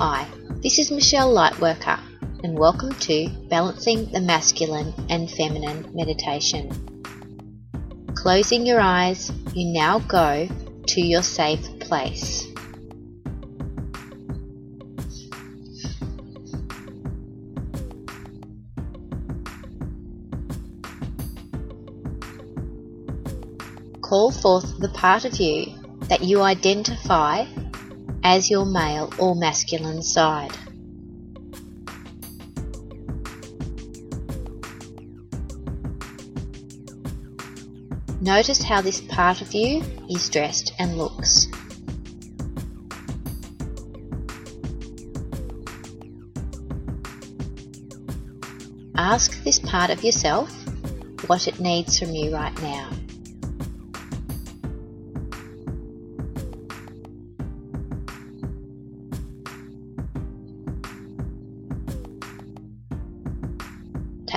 Hi, this is Michelle Lightworker, and welcome to Balancing the Masculine and Feminine Meditation. Closing your eyes, you now go to your safe place. Call forth the part of you that you identify as your male or masculine side. Notice how this part of you is dressed and looks. Ask this part of yourself what it needs from you right now.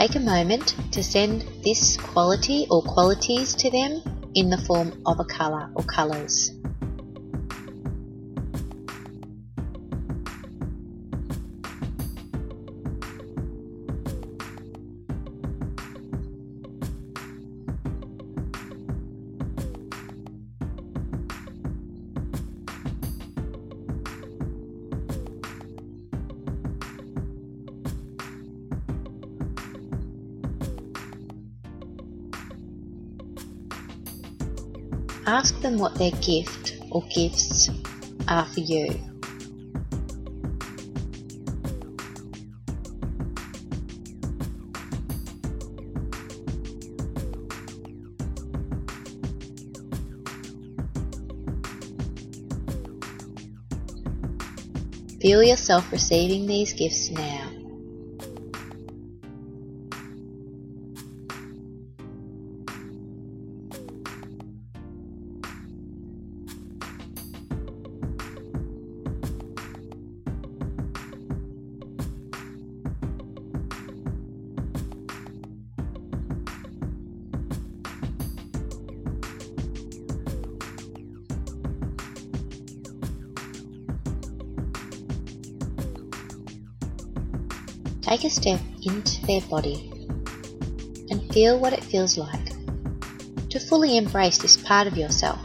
Take a moment to send this quality or qualities to them in the form of a colour or colours. Ask them what their gift or gifts are for you. Feel yourself receiving these gifts now. Take a step into their body and feel what it feels like to fully embrace this part of yourself.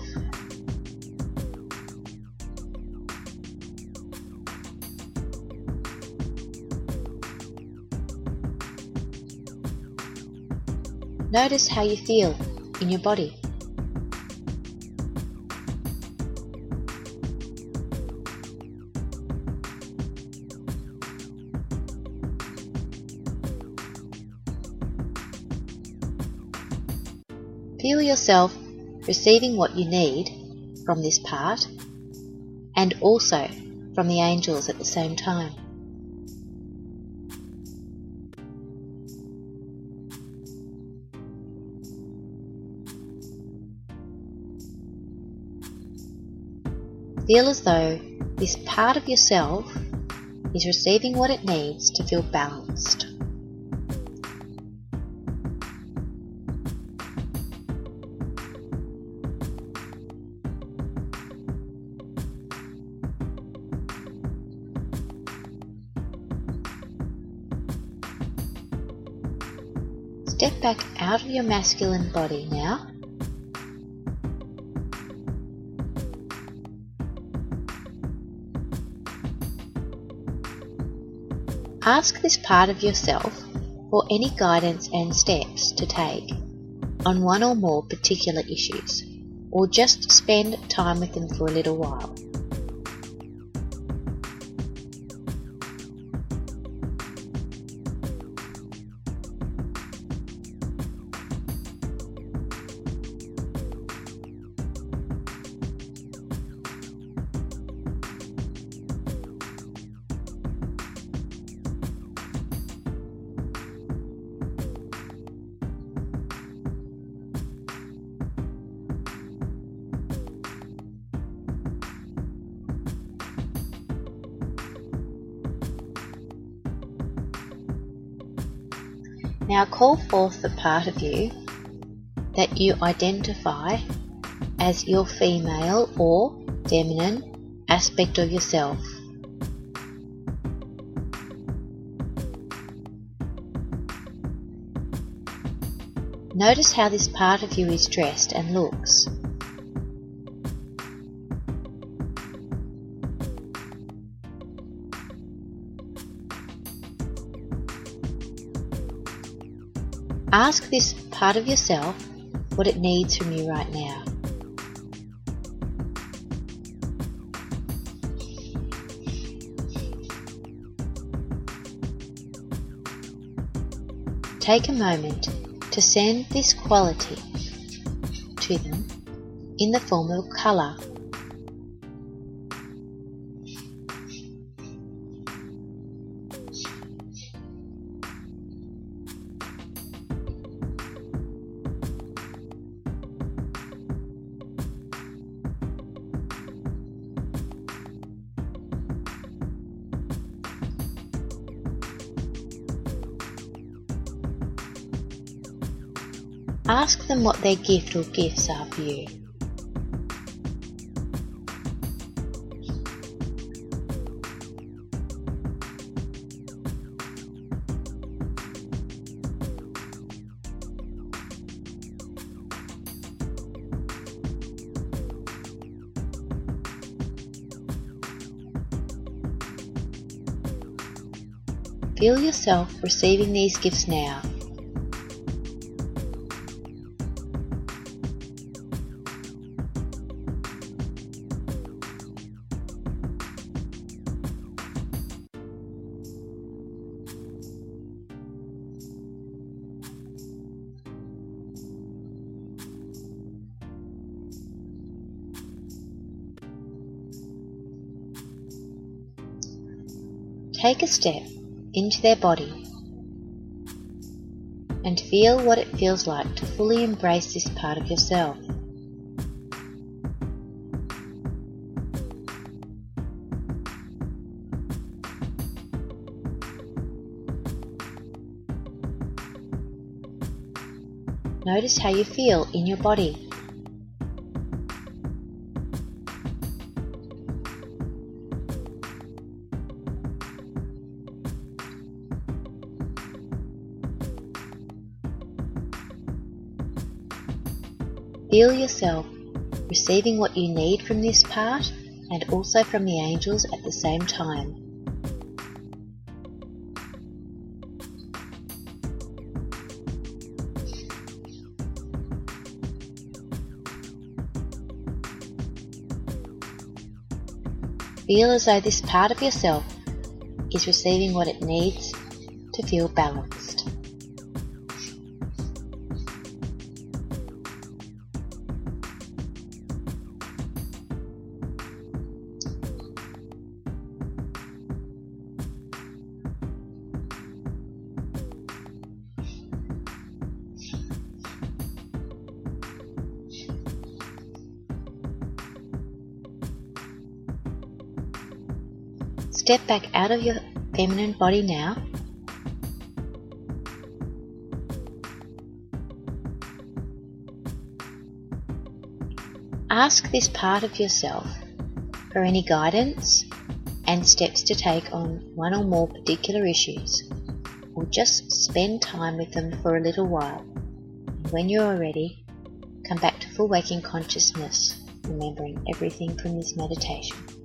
Notice how you feel in your body. Feel yourself receiving what you need from this part and also from the angels at the same time. Feel as though this part of yourself is receiving what it needs to feel balanced. Step back out of your masculine body now. Ask this part of yourself for any guidance and steps to take on one or more particular issues, or just spend time with them for a little while. Now call forth the part of you that you identify as your female or feminine aspect of yourself. Notice how this part of you is dressed and looks. Ask this part of yourself what it needs from you right now. Take a moment to send this quality to them in the form of colour Ask them what their gift or gifts are for you. Feel yourself receiving these gifts now Take a step into their body and feel what it feels like to fully embrace this part of yourself. Notice how you feel in your body. Feel yourself receiving what you need from this part and also from the angels at the same time. Feel as though this part of yourself is receiving what it needs to feel balanced. Step back out of your feminine body now. Ask this part of yourself for any guidance and steps to take on one or more particular issues, or just spend time with them for a little while. When you are ready, come back to full waking consciousness, remembering everything from this meditation.